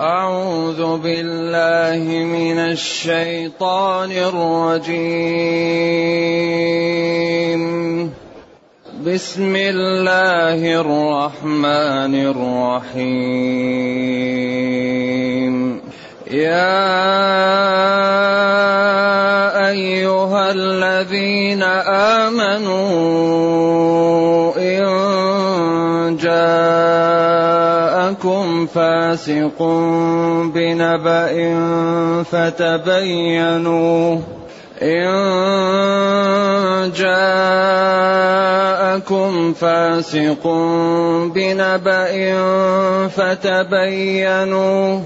أعوذ بالله من الشيطان الرجيم. بسم الله الرحمن الرحيم. يا أيها الذين آمنوا إن جاءكم فاسق بنبأ فتبينوا إن جاءكم فاسق بنبأ فتبينوا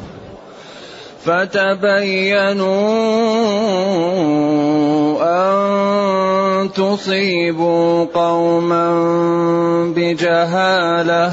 فتبينوا أن تصيبوا قوما بجهالة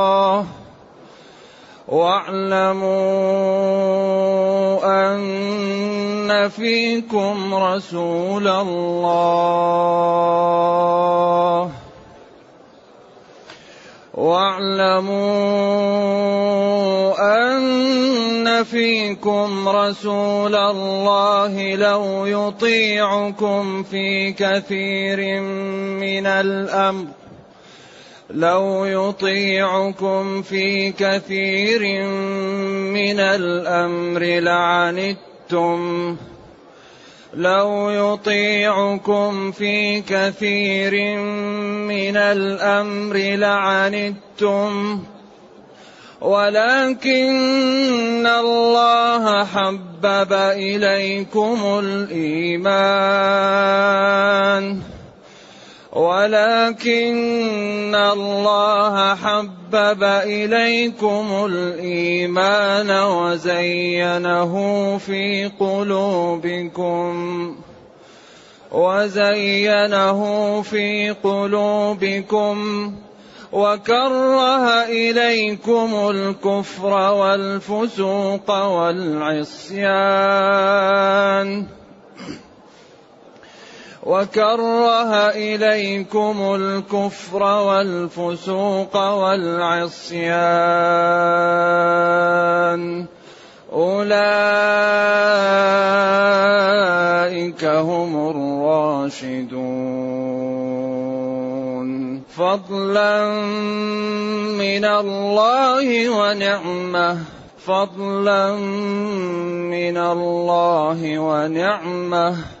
واعلموا أن فيكم رسول الله. واعلموا أن فيكم رسول الله لو يطيعكم في كثير من الأمر. لو يطيعكم في كثير من الامر لعنتم لو يطيعكم في كثير من الامر لعنتم ولكن الله حبب اليكم الايمان ولكن الله حبب إليكم الإيمان وزينه في قلوبكم وزينه في قلوبكم وكره إليكم الكفر والفسوق والعصيان وكره إليكم الكفر والفسوق والعصيان. أولئك هم الراشدون. فضلا من الله ونعمة. فضلا من الله ونعمة.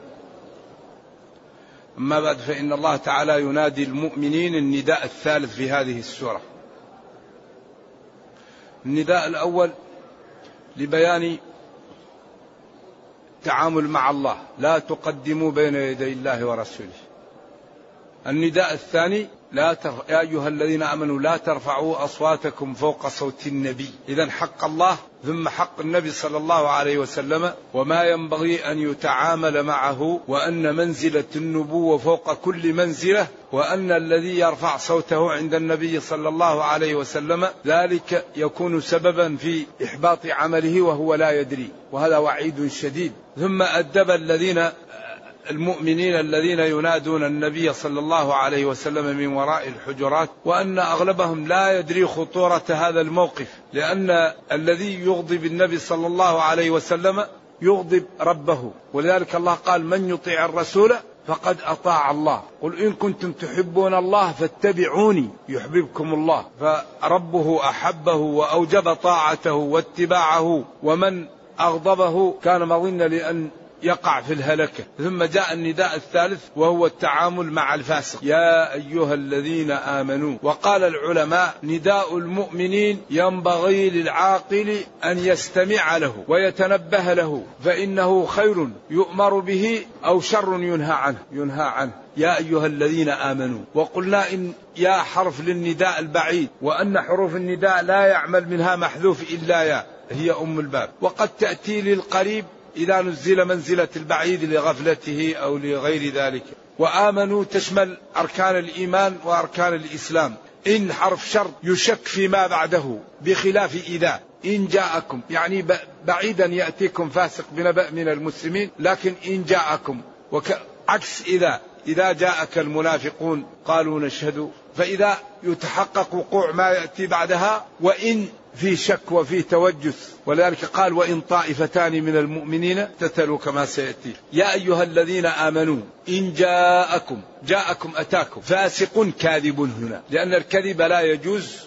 أما بعد فإن الله تعالى ينادي المؤمنين النداء الثالث في هذه السورة. النداء الأول لبيان التعامل مع الله. لا تقدموا بين يدي الله ورسوله. النداء الثاني لا ترفع يا أيها الذين آمنوا لا ترفعوا أصواتكم فوق صوت النبي. إذا حق الله ثم حق النبي صلى الله عليه وسلم وما ينبغي أن يتعامل معه وأن منزلة النبوة فوق كل منزلة وأن الذي يرفع صوته عند النبي صلى الله عليه وسلم ذلك يكون سببا في إحباط عمله وهو لا يدري. وهذا وعيد شديد. ثم أدب الذين المؤمنين الذين ينادون النبي صلى الله عليه وسلم من وراء الحجرات وأن أغلبهم لا يدري خطورة هذا الموقف لأن الذي يغضب النبي صلى الله عليه وسلم يغضب ربه. ولذلك الله قال من يطيع الرسول فقد أطاع الله. قل إن كنتم تحبون الله فاتبعوني يحببكم الله. فربه أحبه وأوجب طاعته واتباعه ومن أغضبه كان مظنة لأن يقع في الهلكة. ثم جاء النداء الثالث وهو التعامل مع الفاسق. يا أيها الذين آمنوا وقال العلماء نداء المؤمنين ينبغي للعاقل أن يستمع له ويتنبه له فإنه خير يؤمر به أو شر ينهى عنه. ينهى عنه. يا أيها الذين آمنوا وقلنا إن يا حرف للنداء البعيد وأن حروف النداء لا يعمل منها محذوف إلا يا هي أم الباب. وقد تأتي للقريب إذا نزل منزلة البعيد لغفلته أو لغير ذلك. وآمنوا تشمل أركان الإيمان وأركان الإسلام. إن حرف شرط يشك فيما بعده بخلاف إذا. إن جاءكم يعني بعيدا يأتيكم فاسق بنبأ من المسلمين لكن إن جاءكم. وعكس إذا. إذا جاءك المنافقون قالوا نشهد فإذا يتحقق وقوع ما يأتي بعدها وإن في شك وفي توجس. ولذلك قال وإن طائفتان من المؤمنين تتلوا كما سيأتي. يا أيها الذين آمنوا إن جاءكم جاءكم أتاكم. فاسق كاذب هنا لأن الكذب لا يجوز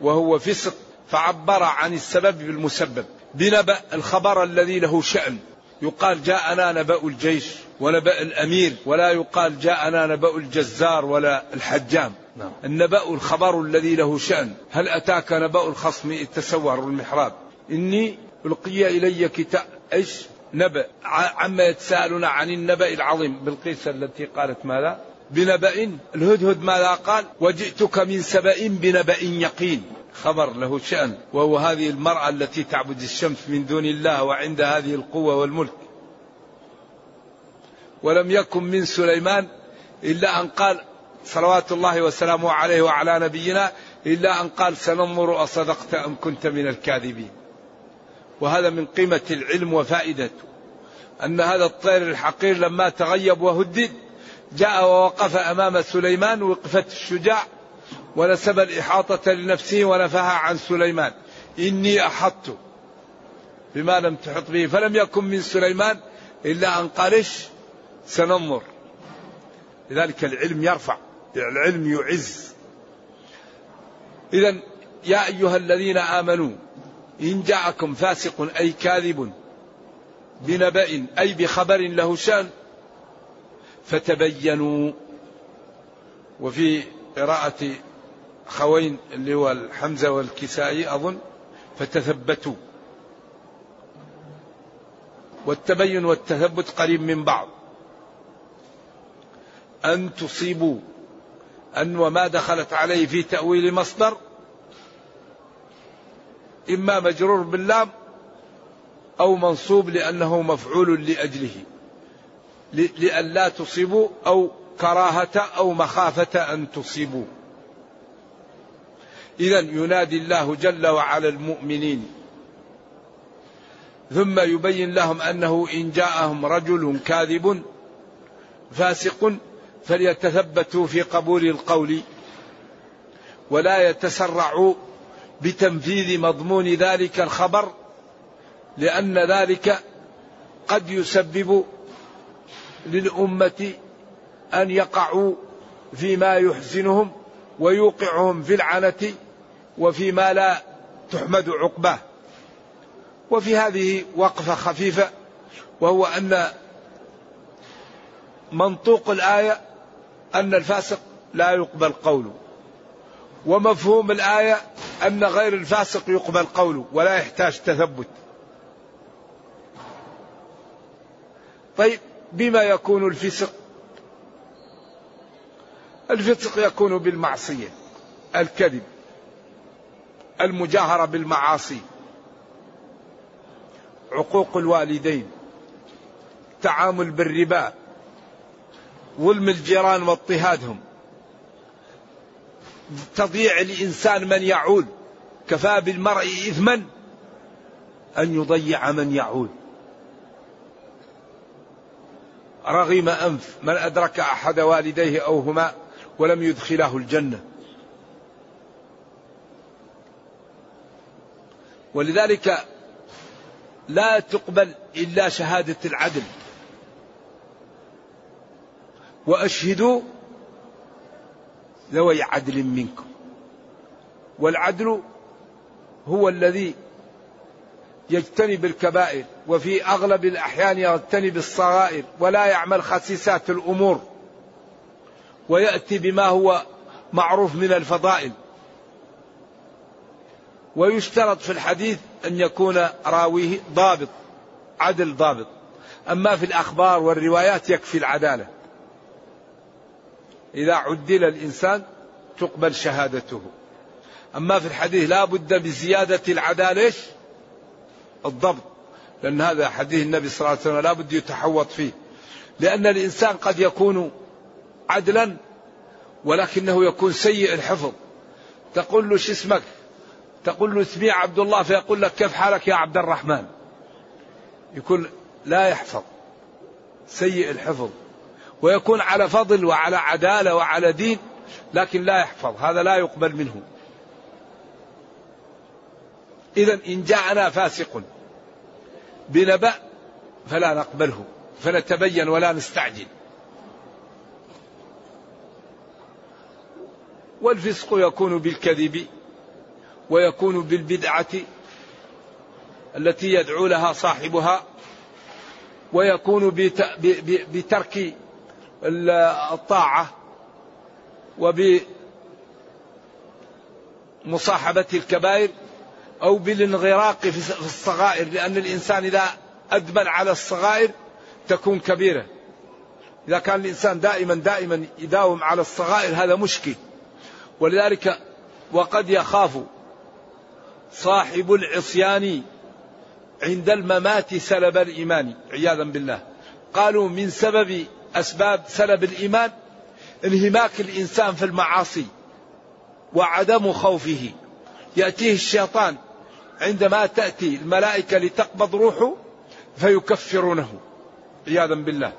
وهو فسق. فعبر عن السبب بالمسبب. بنبأ الخبر الذي له شأن. يقال جاءنا نبأ الجيش ونبأ الأمير ولا يقال جاءنا نبأ الجزار ولا الحجام. نعم. النبأ الخبر الذي له شأن. هل أتاك نبأ الخصم إذ تسوروا المحراب؟ إني ألقي إلي كتاب. إيش؟ نبأ. عما يتساءلون عن النبأ العظيم. بالقيس التي قالت ماذا؟ بنبأ. الهدهد ماذا قال؟ وجئتك من سبأ بنبأ يقين. خبر له شأن وهو هذه المرأة التي تعبد الشمس من دون الله وعند هذه القوة والملك. ولم يكن من سليمان إلا أن قال صلوات الله وسلامه عليه وعلى نبينا إلا أن قال سننظر أصدقت أم كنت من الكاذبين. وهذا من قيمة العلم وفائدته أن هذا الطير الحقير لما تغيب وهدد جاء ووقف أمام سليمان وقفة الشجاع ونسب الإحاطة لنفسه ونفاها عن سليمان. إني أحطت بما لم تحط به. فلم يكن من سليمان إلا أن قال سننظر. لذلك العلم يرفع. العلم يعز. إذا يا أيها الذين آمنوا إن جاءكم فاسق أي كاذب بنبأ أي بخبر له شأن فتبينوا. وفي قراءة خوين اللي هو الحمزة والكسائي أظن فتثبتوا. والتبين والتثبت قريب من بعض. أن تصيبوا أن وما دخلت عليه في تأويل مصدر إما مجرور باللام أو منصوب لأنه مفعول لأجله. لأن لا تصيبوا أو كراهة أو مخافة أن تصيبوا. إذا ينادي الله جل وعلا المؤمنين. ثم يبين لهم أنه إن جاءهم رجل كاذب فاسق فليتثبتوا في قبول القول ولا يتسرعوا بتنفيذ مضمون ذلك الخبر لأن ذلك قد يسبب للأمة أن يقعوا فيما يحزنهم ويوقعهم في العنة وفيما لا تحمد عقباه. وفي هذه وقفة خفيفة وهو أن منطوق الآية أن الفاسق لا يقبل قوله. ومفهوم الآية أن غير الفاسق يقبل قوله ولا يحتاج تثبت. طيب بما يكون الفسق؟ الفسق يكون بالمعصية الكذب. المجاهرة بالمعاصي. عقوق الوالدين تعامل بالربا ظلم الجيران واضطهادهم. تضييع الإنسان من يعول. كفى بالمرء إثما أن يضيع من يعول. رغم أنف من أدرك أحد والديه أو هما ولم يدخله الجنة. ولذلك لا تقبل إلا شهادة العدل. وأشهدوا ذوي عدل منكم. والعدل هو الذي يجتنب الكبائر وفي أغلب الأحيان يجتنب الصغائر ولا يعمل خسيسات الأمور ويأتي بما هو معروف من الفضائل. ويشترط في الحديث أن يكون راويه ضابط عدل ضابط. أما في الأخبار والروايات يكفي العدالة. إذا عدل الإنسان تقبل شهادته. أما في الحديث لا بد بزيادة العدالة الضبط. لأن هذا حديث النبي صلى الله عليه وسلم لا بد يتحوط فيه. لأن الإنسان قد يكون عدلا ولكنه يكون سيء الحفظ. تقول له شو اسمك؟ تقول له اسمي عبد الله فيقول لك كيف حالك يا عبد الرحمن؟ يكون لا يحفظ. سيء الحفظ. ويكون على فضل وعلى عدالة وعلى دين لكن لا يحفظ. هذا لا يقبل منه. إذا إن جاءنا فاسق بنبأ فلا نقبله فنتبين ولا نستعجل. والفسق يكون بالكذب. ويكون بالبدعة التي يدعو لها صاحبها ويكون بترك الطاعة وبمصاحبة الكبائر أو بالانغراق في الصغائر لأن الإنسان إذا أدمن على الصغائر تكون كبيرة. إذا كان الإنسان دائما دائما يداوم على الصغائر هذا مشكل. ولذلك وقد يخاف صاحب العصيان عند الممات سلب الإيمان عياذا بالله. قالوا من سبب أسباب سلب الإيمان انهماك الإنسان في المعاصي وعدم خوفه. يأتيه الشيطان عندما تأتي الملائكة لتقبض روحه فيكفرونه. عياذا بالله.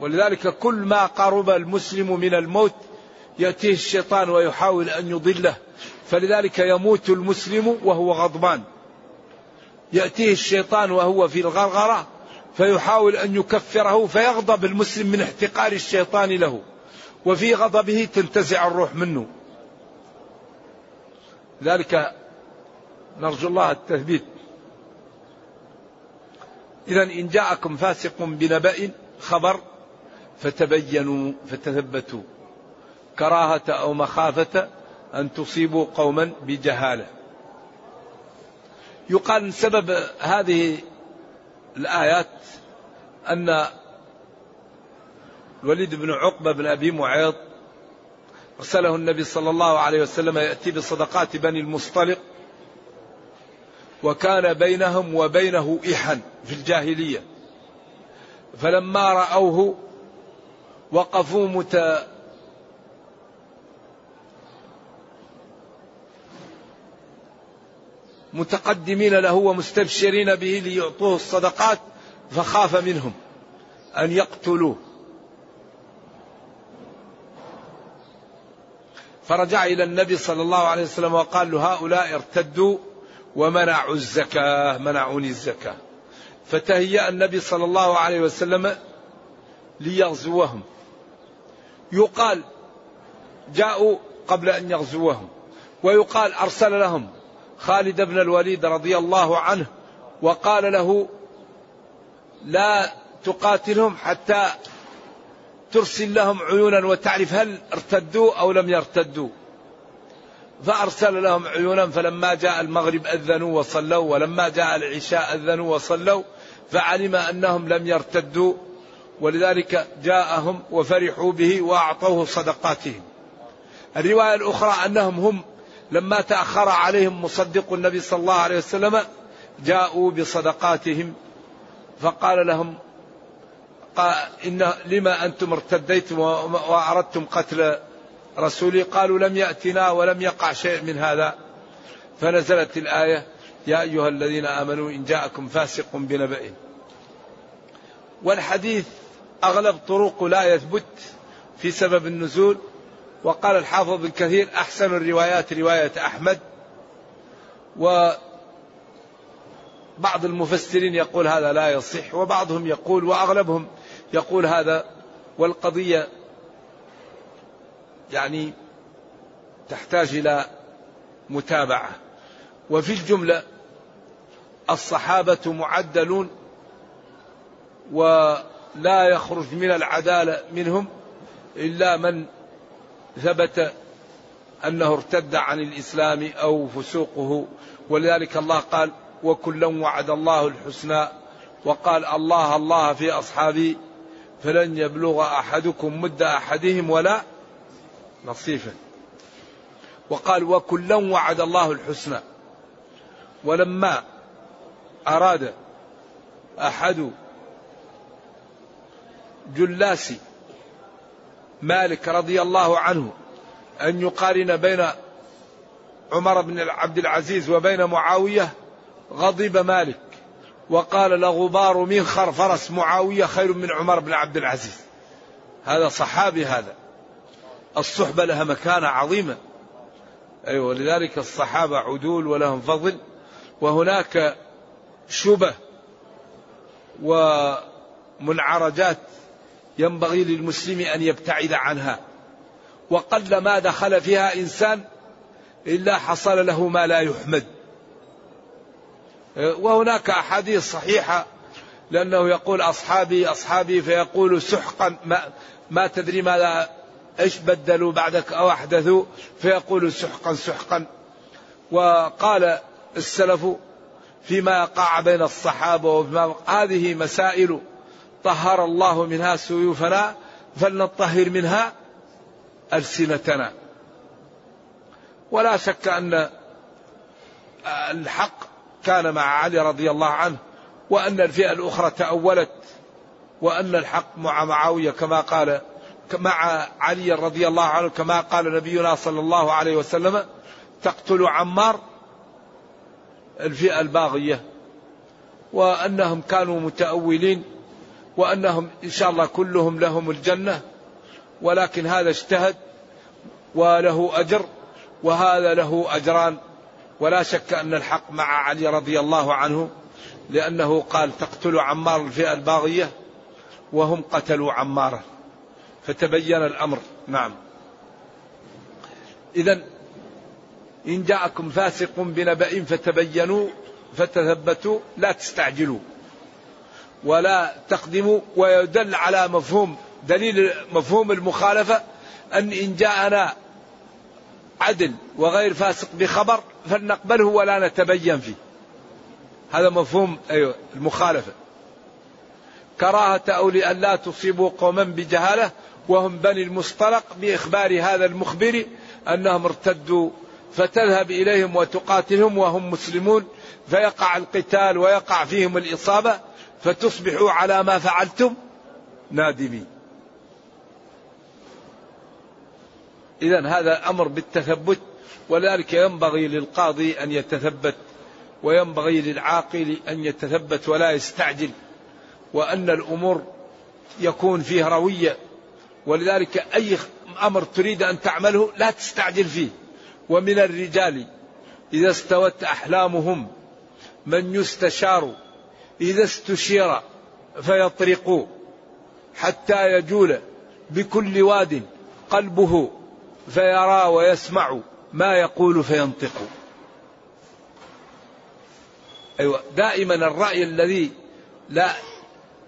ولذلك كل ما قرب المسلم من الموت يأتيه الشيطان ويحاول أن يضله. فلذلك يموت المسلم وهو غضبان. يأتيه الشيطان وهو في الغرغرة فيحاول أن يكفره فيغضب المسلم من احتقار الشيطان له. وفي غضبه تنتزع الروح منه. ذلك نرجو الله التثبيت. إذا إن جاءكم فاسق بنبأ خبر فتبينوا فتثبتوا. كراهة أو مخافة أن تصيبوا قوما بجهالة. يقال سبب هذه الآيات أن الوليد بن عقبة بن أبي معيط أرسله النبي صلى الله عليه وسلم يأتي بصدقات بني المصطلق وكان بينهم وبينه إحا في الجاهلية. فلما رأوه وقفوا مت متقدمين له ومستبشرين به ليعطوه الصدقات فخاف منهم أن يقتلوه. فرجع إلى النبي صلى الله عليه وسلم وقال له هؤلاء ارتدوا ومنعوا الزكاة منعوني الزكاة. فتهيأ النبي صلى الله عليه وسلم ليغزوهم. يقال جاءوا قبل أن يغزوهم ويقال أرسل لهم خالد بن الوليد رضي الله عنه وقال له لا تقاتلهم حتى ترسل لهم عيونا وتعرف هل ارتدوا أو لم يرتدوا فأرسل لهم عيونا فلما جاء المغرب أذنوا وصلوا ولما جاء العشاء أذنوا وصلوا فعلم أنهم لم يرتدوا ولذلك جاءهم وفرحوا به وأعطوه صدقاتهم. الرواية الأخرى أنهم هم لما تأخر عليهم مصدق النبي صلى الله عليه وسلم جاءوا بصدقاتهم فقال لهم قال إن لما أنتم ارتديتم وأردتم قتل رسولي؟ قالوا لم يأتنا ولم يقع شيء من هذا. فنزلت الآية يا أيها الذين آمنوا إن جاءكم فاسق بنبأ. والحديث أغلب طرق لا يثبت في سبب النزول وقال الحافظ بن كثير أحسن الروايات رواية أحمد. و بعض المفسرين يقول هذا لا يصح وبعضهم يقول وأغلبهم يقول هذا والقضية يعني تحتاج إلى متابعة. وفي الجملة الصحابة معدلون ولا يخرج من العدالة منهم إلا من ثبت أنه ارتد عن الإسلام أو فسوقه ولذلك الله قال وكلا وعد الله الحسنى وقال الله الله في أصحابي فلن يبلغ أحدكم مد أحدهم ولا نصيفا وقال وكلا وعد الله الحسنى ولما أراد أحد جلاس مالك رضي الله عنه أن يقارن بين عمر بن عبد العزيز وبين معاوية غضب مالك وقال لغبار منخر فرس معاوية خير من عمر بن عبد العزيز. هذا صحابي هذا. الصحبة لها مكانة عظيمة. أيوة ولذلك الصحابة عدول ولهم فضل. وهناك شبه ومنعرجات ينبغي للمسلم أن يبتعد عنها. وقل ما دخل فيها إنسان إلا حصل له ما لا يحمد. وهناك أحاديث صحيحة لأنه يقول أصحابي أصحابي فيقول سحقا ما, ما تدري ماذا إيش بدلوا بعدك أو أحدثوا؟ فيقول سحقا سحقا. وقال السلف فيما يقع بين الصحابة وفيما هذه مسائل طهر الله منها سيوفنا فلنطهر منها ألسنتنا. ولا شك أن الحق كان مع علي رضي الله عنه وأن الفئة الأخرى تأولت وأن الحق مع معاوية كما قال مع علي رضي الله عنه كما قال نبينا صلى الله عليه وسلم تقتل عمار الفئة الباغية وأنهم كانوا متأولين. وأنهم إن شاء الله كلهم لهم الجنة ولكن هذا اجتهد وله أجر وهذا له أجران. ولا شك أن الحق مع علي رضي الله عنه لأنه قال تقتل عمار الفئة الباغية وهم قتلوا عمارا فتبين الأمر. نعم. إذا إن جاءكم فاسق بنبأ فتبينوا فتثبتوا لا تستعجلوا. ولا تقدموا ويدل على مفهوم دليل مفهوم المخالفة أن إن جاءنا عدل وغير فاسق بخبر فلنقبله ولا نتبين فيه. هذا مفهوم أيوة المخالفة. كراهة أو لأن لا تصيبوا قوما بجهالة وهم بني المصطلق بإخبار هذا المخبر أنهم ارتدوا فتذهب إليهم وتقاتلهم وهم مسلمون فيقع القتال ويقع فيهم الإصابة فتصبحوا على ما فعلتم نادمين. إذا هذا أمر بالتثبت ولذلك ينبغي للقاضي أن يتثبت وينبغي للعاقل أن يتثبت ولا يستعجل وأن الأمور يكون فيه روية. ولذلك أي أمر تريد أن تعمله لا تستعجل فيه. ومن الرجال إذا استوت أحلامهم من يستشار إذا استشير فيطرق حتى يجول بكل واد قلبه فيرى ويسمع ما يقول فينطق. أيوة دائما الرأي الذي لا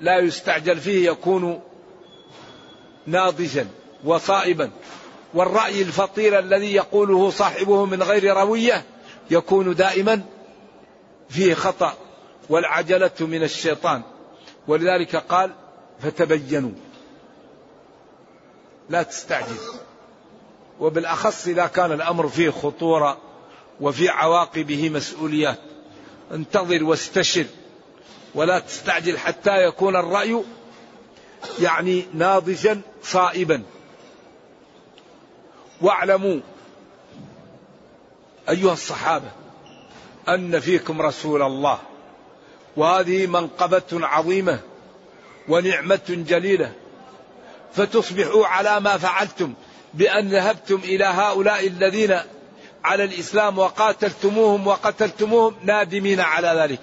لا يستعجل فيه يكون ناضجا وصائبا. والرأي الفطير الذي يقوله صاحبه من غير روية يكون دائما فيه خطأ والعجلة من الشيطان. ولذلك قال فتبينوا. لا تستعجل. وبالأخص إذا كان الأمر فيه خطورة وفي عواقبه مسؤوليات. انتظر واستشر. ولا تستعجل حتى يكون الرأي يعني ناضجا صائبا. واعلموا أيها الصحابة أن فيكم رسول الله. وهذه منقبة عظيمة ونعمة جليلة. فتصبحوا على ما فعلتم بأن ذهبتم إلى هؤلاء الذين على الإسلام وقاتلتموهم وقتلتموهم نادمين على ذلك.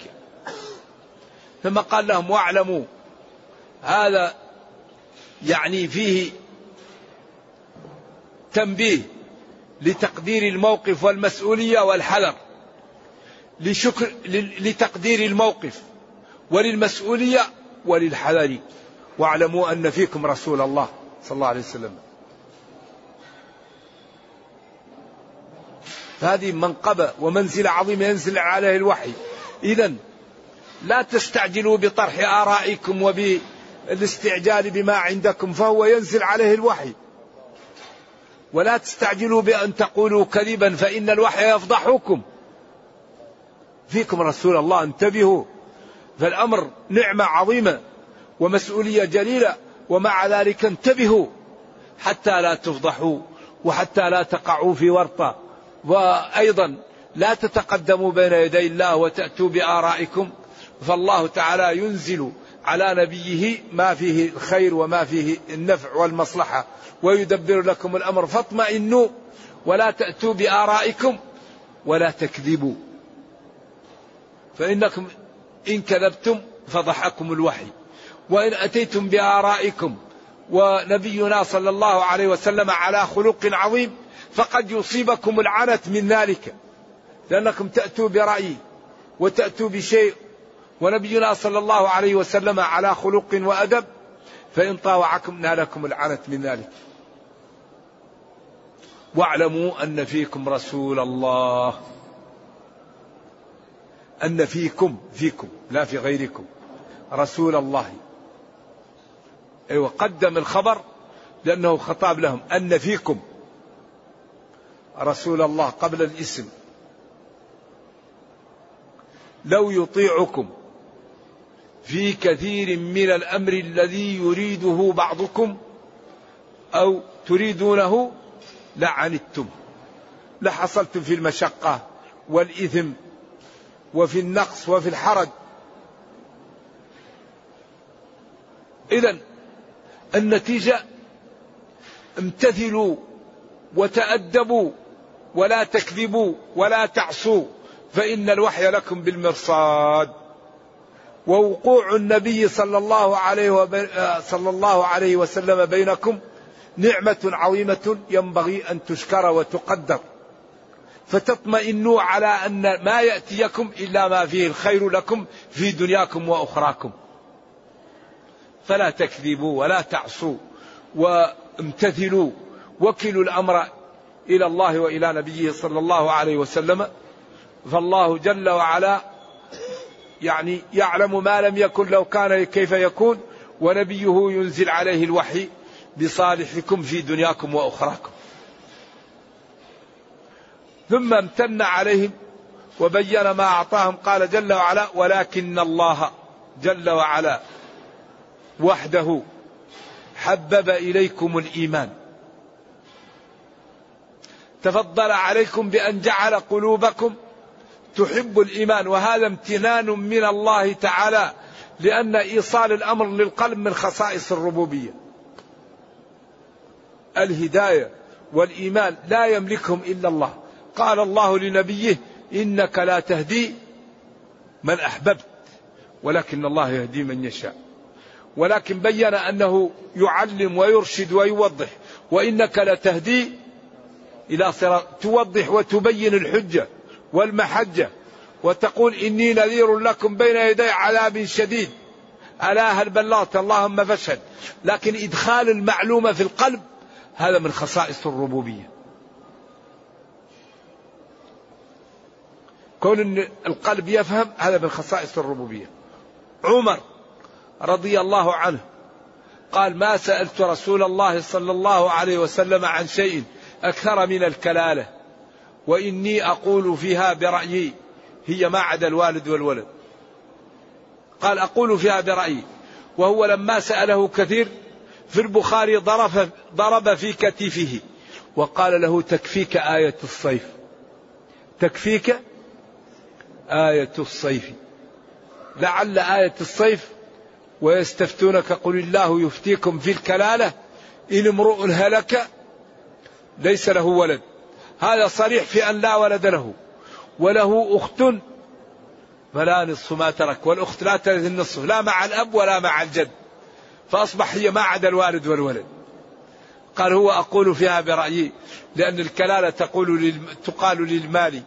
ثم قال لهم واعلموا هذا يعني فيه تنبيه لتقدير الموقف والمسؤولية والحذر. لشكر لتقدير الموقف وللمسؤولية وللحذر واعلموا أن فيكم رسول الله صلى الله عليه وسلم. هذه منقبة ومنزلة عظيمة ينزل عليه الوحي. إذا لا تستعجلوا بطرح آرائكم وبالاستعجال بما عندكم فهو ينزل عليه الوحي. ولا تستعجلوا بأن تقولوا كذبا فإن الوحي يفضحكم. فيكم رسول الله انتبهوا. فالأمر نعمة عظيمة ومسؤولية جليلة ومع ذلك انتبهوا حتى لا تفضحوا وحتى لا تقعوا في ورطة. وأيضا لا تتقدموا بين يدي الله وتأتوا بآرائكم فالله تعالى ينزل على نبيه ما فيه الخير وما فيه النفع والمصلحة ويدبر لكم الأمر. فاطمئنوا ولا تأتوا بآرائكم ولا تكذبوا. فإنكم إن كذبتم فضحكم الوحي. وإن أتيتم بآرائكم ونبينا صلى الله عليه وسلم على خلق عظيم فقد يصيبكم العنت من ذلك. لأنكم تأتوا برأي وتأتوا بشيء ونبينا صلى الله عليه وسلم على خلق وأدب فإن طاوعكم نالكم العنت من ذلك. واعلموا أن فيكم رسول الله. أن فيكم فيكم لا في غيركم رسول الله. أيوة قدم الخبر لأنه خطاب لهم أن فيكم رسول الله قبل الاسم. لو يطيعكم في كثير من الأمر الذي يريده بعضكم أو تريدونه لعنتم لحصلتم في المشقة والإثم وفي النقص وفي الحرج اذا النتيجة امتثلوا وتأدبوا ولا تكذبوا ولا تعصوا فإن الوحي لكم بالمرصاد ووقوع النبي صلى الله عليه. صلى الله عليه وسلم بينكم نعمة عظيمة ينبغي أن تشكر وتقدر فتطمئنوا على أن ما يأتيكم إلا ما فيه الخير لكم في دنياكم وأخراكم فلا تكذبوا ولا تعصوا وامتثلوا وكلوا الأمر إلى الله وإلى نبيه صلى الله عليه وسلم فالله جل وعلا يعني يعلم ما لم يكن لو كان كيف يكون ونبيه ينزل عليه الوحي بصالحكم في دنياكم وأخراكم. ثم امتن عليهم وبين ما أعطاهم قال جل وعلا ولكن الله جل وعلا وحده حبب إليكم الإيمان تفضل عليكم بأن جعل قلوبكم تحب الإيمان وهذا امتنان من الله تعالى لأن إيصال الأمر للقلب من خصائص الربوبية. الهداية والإيمان لا يملكهم إلا الله. قال الله لنبيه إنك لا تهدي من أحببت ولكن الله يهدي من يشاء. ولكن بين أنه يعلم ويرشد ويوضح وإنك لتهدي إلى صراط توضح وتبين الحجة والمحجة وتقول إني نذير لكم بين يدي عذاب شديد. ألا هل بلغت؟ اللهم فاشهد. لكن إدخال المعلومة في القلب هذا من خصائص الربوبية. كون إن القلب يفهم هذا من خصائص الربوبية. عمر رضي الله عنه قال ما سألت رسول الله صلى الله عليه وسلم عن شيء أكثر من الكلالة وإني أقول فيها برأيي هي ما عدا الوالد والولد قال أقول فيها برأيي وهو لما سأله كثير في البخاري ضرب, ضرب في كتفه وقال له تكفيك آية الصيف تكفيك آية الصيف. لعل آية الصيف ويستفتونك قل الله يفتيكم في الكلالة. إن امرؤ هلك ليس له ولد. هذا صريح في أن لا ولد له. وله أخت فلا نصف ما ترك. والأخت لا ترث النصف. لا مع الأب ولا مع الجد. فأصبح هي ما عدا الوالد والولد. قال هو أقول فيها برأيي. لأن الكلالة تقول لل... تقال للمال.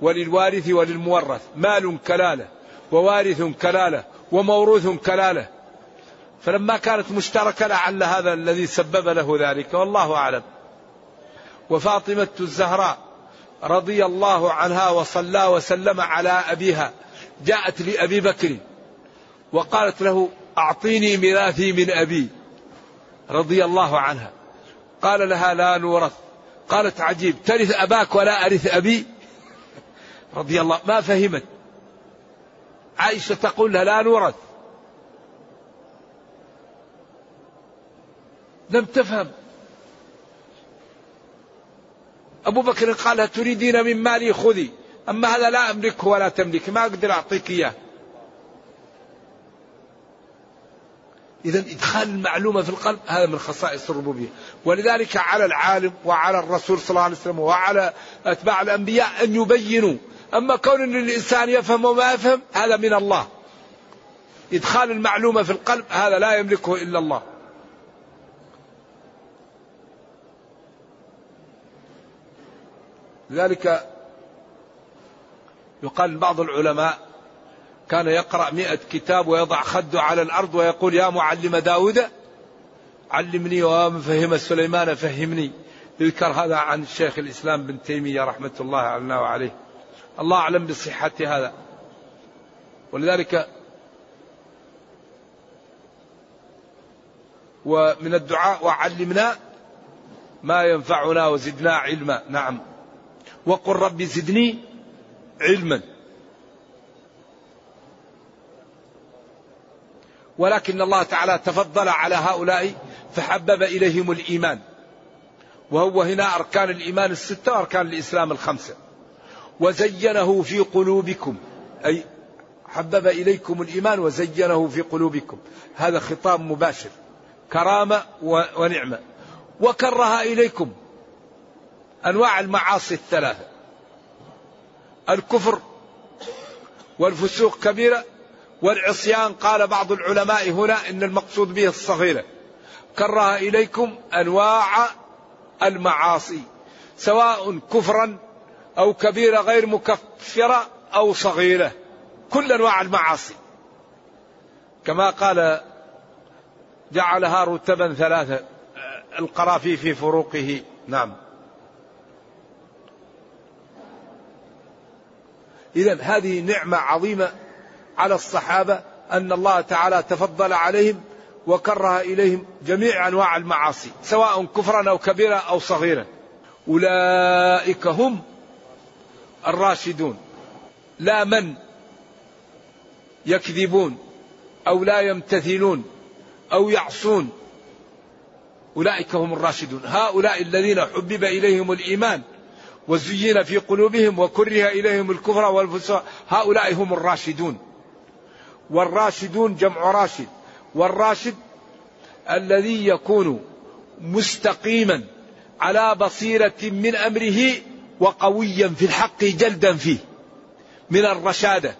وللوارث وللمورث. مال كلالة ووارث كلالة وموروث كلالة. فلما كانت مشتركة لعل هذا الذي سبب له ذلك والله أعلم. وفاطمة الزهراء رضي الله عنها وصلى وسلم على أبيها جاءت لأبي بكر وقالت له أعطيني ميراثي من أبي. رضي الله عنها. قال لها لا نورث. قالت عجيب ترث أباك ولا أرث أبي؟ رضي الله ما فهمت. عائشة تقول لها لا نورث. لم تفهم. أبو بكر قال تريدين من مالي خذي. أما هذا لا أملكه ولا تملك. ما أقدر أعطيك إياه. إذا إدخال المعلومة في القلب هذا من خصائص الربوبية. ولذلك على العالم وعلى الرسول صلى الله عليه وسلم وعلى أتباع الأنبياء أن يبينوا أما كون أن الإنسان يفهم وما يفهم هذا من الله. إدخال المعلومة في القلب هذا لا يملكه إلا الله. لذلك يقال بعض العلماء كان يقرأ مئة كتاب ويضع خده على الأرض ويقول يا معلم داود علمني وفهم سليمان فهمني. يذكر هذا عن شيخ الإسلام بن تيمية رحمة الله علينا وعليه الله أعلم بصحة هذا. ولذلك ومن الدعاء وعلمنا ما ينفعنا وزدنا علما. نعم. وقل رب زدني علما. ولكن الله تعالى تفضل على هؤلاء فحبب إليهم الإيمان. وهو هنا أركان الإيمان الستة وأركان الإسلام الخمسة. وزينه في قلوبكم. أي حبب إليكم الإيمان وزينه في قلوبكم. هذا خطاب مباشر. كرامة ونعمة. وكره إليكم. أنواع المعاصي الثلاثة. الكفر والفسوق كبيرة. والعصيان قال بعض العلماء هنا إن المقصود به الصغيرة. كره إليكم أنواع المعاصي. سواء كفرا أو كبيرة غير مكفرة أو صغيرة كل أنواع المعاصي. كما قال جعلها رتبا ثلاثة القرافي في فروقه. نعم. إذا هذه نعمة عظيمة على الصحابة أن الله تعالى تفضل عليهم وكره إليهم جميع أنواع المعاصي سواء كفرا أو كبيرا أو صغيرا. أولئك هم الراشدون لا من يكذبون أو لا يمتثلون أو يعصون. أولئك هم الراشدون. هؤلاء الذين حبب إليهم الإيمان وزين في قلوبهم وكره إليهم الكفر والفسوق هؤلاء هم الراشدون. والراشدون جمع راشد. والراشد الذي يكون مستقيما على بصيرة من أمره وقويا في الحق جلدا فيه من الرشادة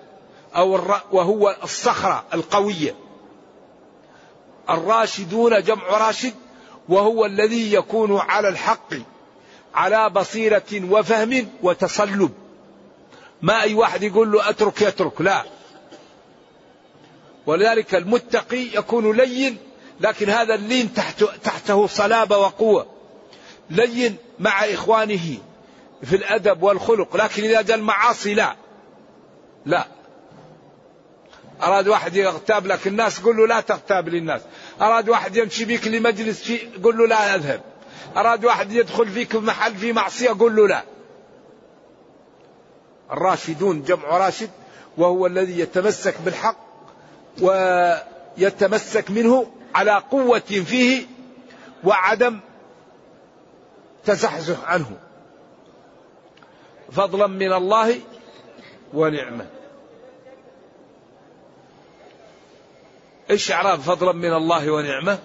أو الر... وهو الصخرة القوية. الراشدون جمع راشد وهو الذي يكون على الحق على بصيرة وفهم وتصلب ما أي واحد يقول له أترك يترك. لا. ولذلك المتقي يكون لين لكن هذا اللين تحته, تحته صلابة وقوة. لين مع إخوانه. في الأدب والخلق لكن إذا جاء المعاصي لا. لا. أراد واحد يغتاب لك الناس قل له لا تغتاب للناس. أراد واحد يمشي بك لمجلس شيء قل له لا أذهب. أراد واحد يدخل فيك في محل في معصية قل له لا. الراشدون جمع راشد وهو الذي يتمسك بالحق ويتمسك منه على قوة فيه وعدم تزحزح عنه. فضلا من الله ونعمة. إيش إعراب فضلا من الله ونعمة؟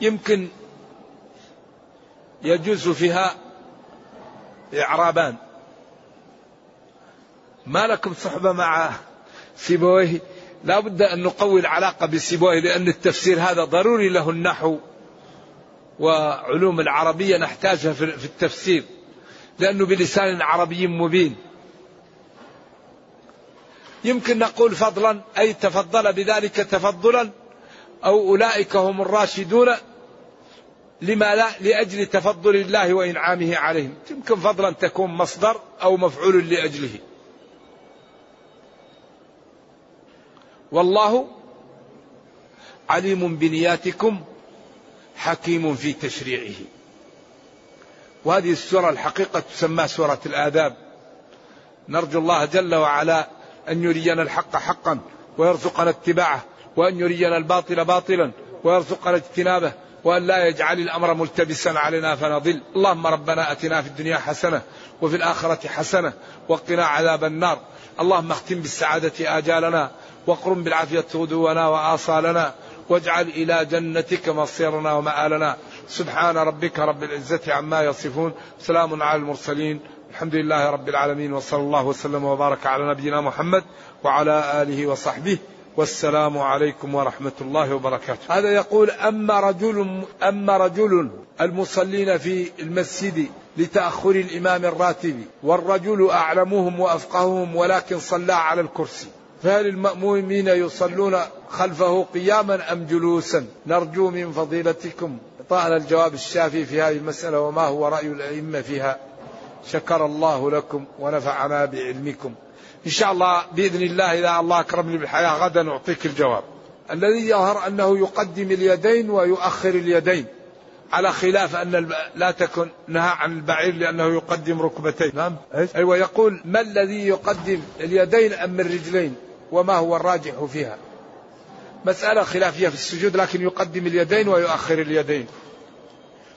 يمكن يجوز فيها إعرابان. ما لكم صحبة مع سيبويه؟ لا بد أن نقوي العلاقة بسيبويه لأن التفسير هذا ضروري له النحو وعلوم العربية نحتاجها في التفسير. لأنه بلسان عربي مبين. يمكن نقول فضلا أي تفضل بذلك تفضلا أو أولئك هم الراشدون لما لا لأجل تفضل الله وإنعامه عليهم. يمكن فضلا تكون مصدر أو مفعول لأجله. والله عليم بنياتكم حكيم في تشريعه. وهذه السورة الحقيقة تسمى سورة الآداب. نرجو الله جل وعلا أن يرينا الحق حقا ويرزقنا اتباعه وأن يرينا الباطل باطلا ويرزقنا اجتنابه وأن لا يجعل الأمر ملتبسا علينا فنضل. اللهم ربنا أتنا في الدنيا حسنة وفي الآخرة حسنة وقنا عذاب النار. اللهم اختم بالسعادة آجالنا واقرم بالعافية غدونا وآصالنا واجعل إلى جنتك مصيرنا ومآلنا. سبحان ربك رب العزة عما يصفون سلام على المرسلين الحمد لله رب العالمين وصلى الله وسلم وبارك على نبينا محمد وعلى آله وصحبه والسلام عليكم ورحمة الله وبركاته. هذا يقول أما رجل أما رجل المصلين في المسجد لتأخر الإمام الراتب والرجل أعلمهم وأفقههم ولكن صلى على الكرسي فهل المأمومين يصلون خلفه قياما أم جلوسا؟ نرجو من فضيلتكم إعطاءنا الجواب الشافي في هذه المسألة وما هو رأي الأئمة فيها. شكر الله لكم ونفعنا بعلمكم. إن شاء الله بإذن الله إذا الله أكرمني بالحياة غدا نعطيك الجواب. الذي يظهر أنه يقدم اليدين ويؤخر اليدين على خلاف أن لا تكن نهى عن البعير لأنه يقدم ركبتين. نعم. أيوة يقول ما الذي يقدم اليدين أم الرجلين وما هو الراجح فيها؟ مسألة خلافية في السجود لكن يقدم اليدين ويؤخر اليدين.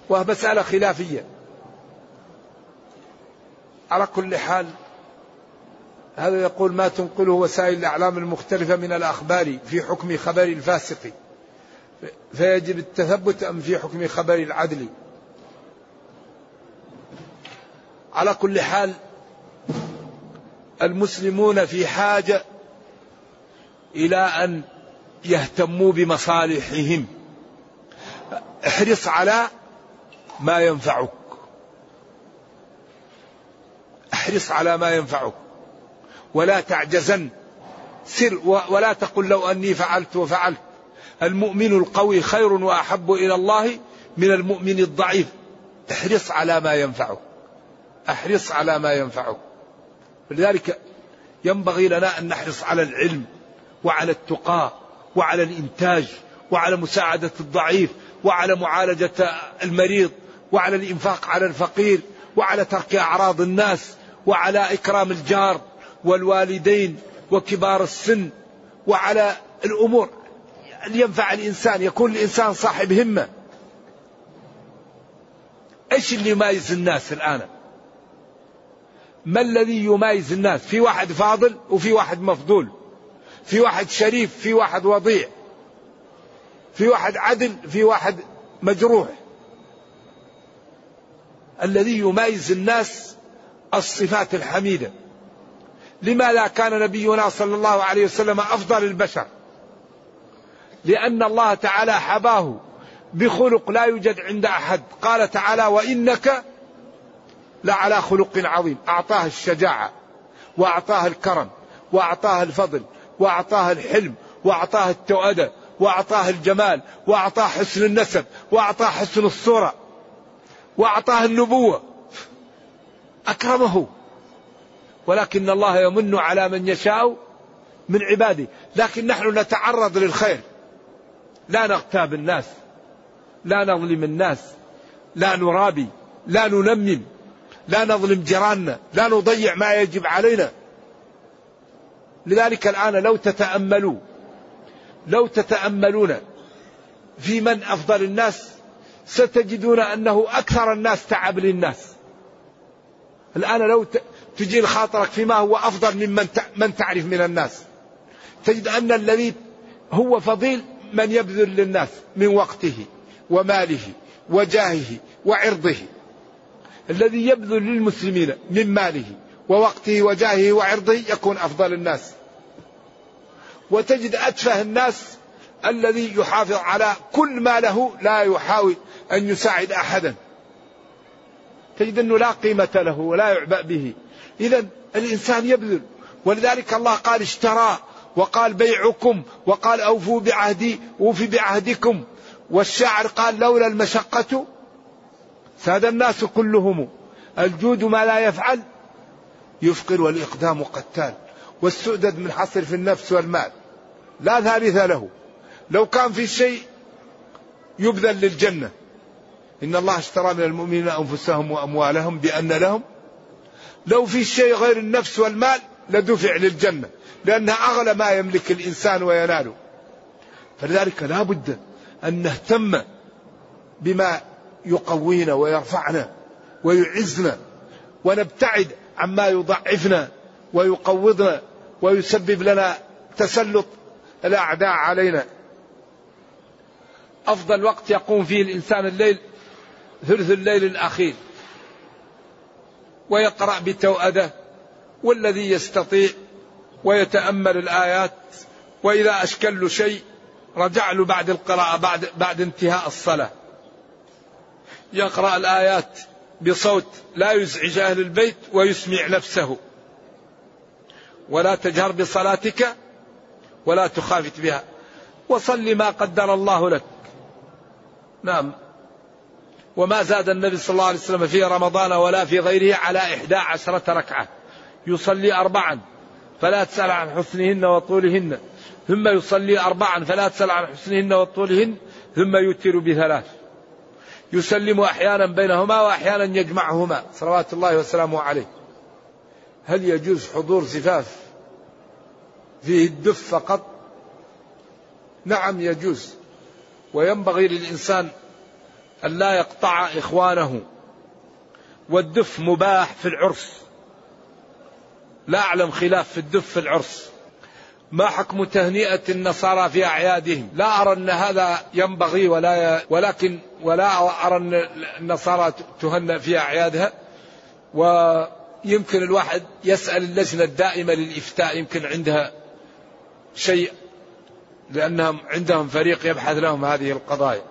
وهي مسألة خلافية. على كل حال هذا يقول ما تنقله وسائل الأعلام المختلفة من الأخبار في حكم خبر الفاسق. فيجب التثبت أم في حكم خبر العدل؟ على كل حال المسلمون في حاجة إلى أن يهتموا بمصالحهم. احرص على ما ينفعك. احرص على ما ينفعك. ولا تعجزن. سر ولا تقل لو أني فعلت وفعلت. المؤمن القوي خير وأحب إلى الله من المؤمن الضعيف. احرص على ما ينفعك. احرص على ما ينفعك. لذلك ينبغي لنا أن نحرص على العلم وعلى التقى. وعلى الإنتاج وعلى مساعدة الضعيف وعلى معالجة المريض وعلى الإنفاق على الفقير وعلى ترك أعراض الناس وعلى إكرام الجار والوالدين وكبار السن وعلى الأمور. ينفع الإنسان يكون الإنسان صاحب همة. إيش اللي يميز الناس الآن؟ ما الذي يميز الناس؟ في واحد فاضل وفي واحد مفضول. في واحد شريف في واحد وضيع في واحد عدل في واحد مجروح. الذي يميز الناس الصفات الحميدة. لماذا كان نبينا صلى الله عليه وسلم أفضل البشر؟ لأن الله تعالى حباه بخلق لا يوجد عند أحد. قال تعالى وإنك لعلى خلق عظيم أعطاه الشجاعة وأعطاه الكرم وأعطاه الفضل وأعطاه الحلم وأعطاه التؤدة وأعطاه الجمال وأعطاه حسن النسب وأعطاه حسن الصورة وأعطاه النبوة. أكرمه. ولكن الله يمن على من يشاء من عباده. لكن نحن نتعرض للخير. لا نغتاب الناس. لا نظلم الناس. لا نرابي. لا ننمم. لا نظلم جيراننا. لا نضيع ما يجب علينا. لذلك الآن لو تتأملوا لو تتأملون في من أفضل الناس ستجدون أنه أكثر الناس تعب للناس. الآن لو تجيل خاطرك فيما هو أفضل ممن من تعرف من الناس. تجد أن الذي هو فضيل من يبذل للناس من وقته وماله وجاهه وعرضه. الذي يبذل للمسلمين من ماله. ووقته وجاهه وعرضه يكون أفضل الناس. وتجد أتفه الناس الذي يحافظ على كل ما له لا يحاول أن يساعد أحدا. تجد أنه لا قيمة له ولا يعبأ به. إذا الإنسان يبذل. ولذلك الله قال اشترى وقال بيعكم وقال أوفوا بعهدي أوفي بعهدكم. والشاعر قال لولا المشقة ساد الناس كلهم. الجود ما لا يفعل يفقر والإقدام قتال والسؤدد منحصر في النفس والمال. لا ثالث له. لو كان في شيء يبذل للجنة. إن الله اشترى من المؤمنين أنفسهم وأموالهم بأن لهم لو في شيء غير النفس والمال لدفع للجنة. لأنها أغلى ما يملك الإنسان ويناله. فلذلك لا بد أن نهتم بما يقوينا ويرفعنا ويعزنا ونبتعد عما يضعفنا ويقوضنا ويسبب لنا تسلط الأعداء علينا. أفضل وقت يقوم فيه الإنسان الليل ثلث الليل الأخير ويقرأ بتوأدة والذي يستطيع ويتأمل الآيات وإذا أشكل له شيء رجع له بعد القراءة بعد بعد انتهاء الصلاة. يقرأ الآيات بصوت لا يزعج أهل البيت ويسمع نفسه. ولا تجهر بصلاتك ولا تخافت بها. وصل ما قدر الله لك. نعم. وما زاد النبي صلى الله عليه وسلم في رمضان ولا في غيره على إحدى عشرة ركعة. يصلي أربعا فلا تسأل عن حسنهن وطولهن. ثم يصلي أربعا فلا تسأل عن حسنهن وطولهن. ثم يوتر بثلاث. يسلم أحيانا بينهما وأحيانا يجمعهما. صلوات الله وسلامه عليه. هل يجوز حضور زفاف فيه الدف فقط؟ نعم يجوز. وينبغي للإنسان أن لا يقطع إخوانه. والدف مباح في العرس. لا أعلم خلاف في الدف في العرس. ما حكم تهنئة النصارى في أعيادهم لا أرى أن هذا ينبغي ولا. ولكن ولا أرى أن النصارى تهنأ في أعيادها ويمكن الواحد يسأل اللجنة الدائمة للإفتاء يمكن عندها شيء لأنهم عندهم فريق يبحث لهم هذه القضايا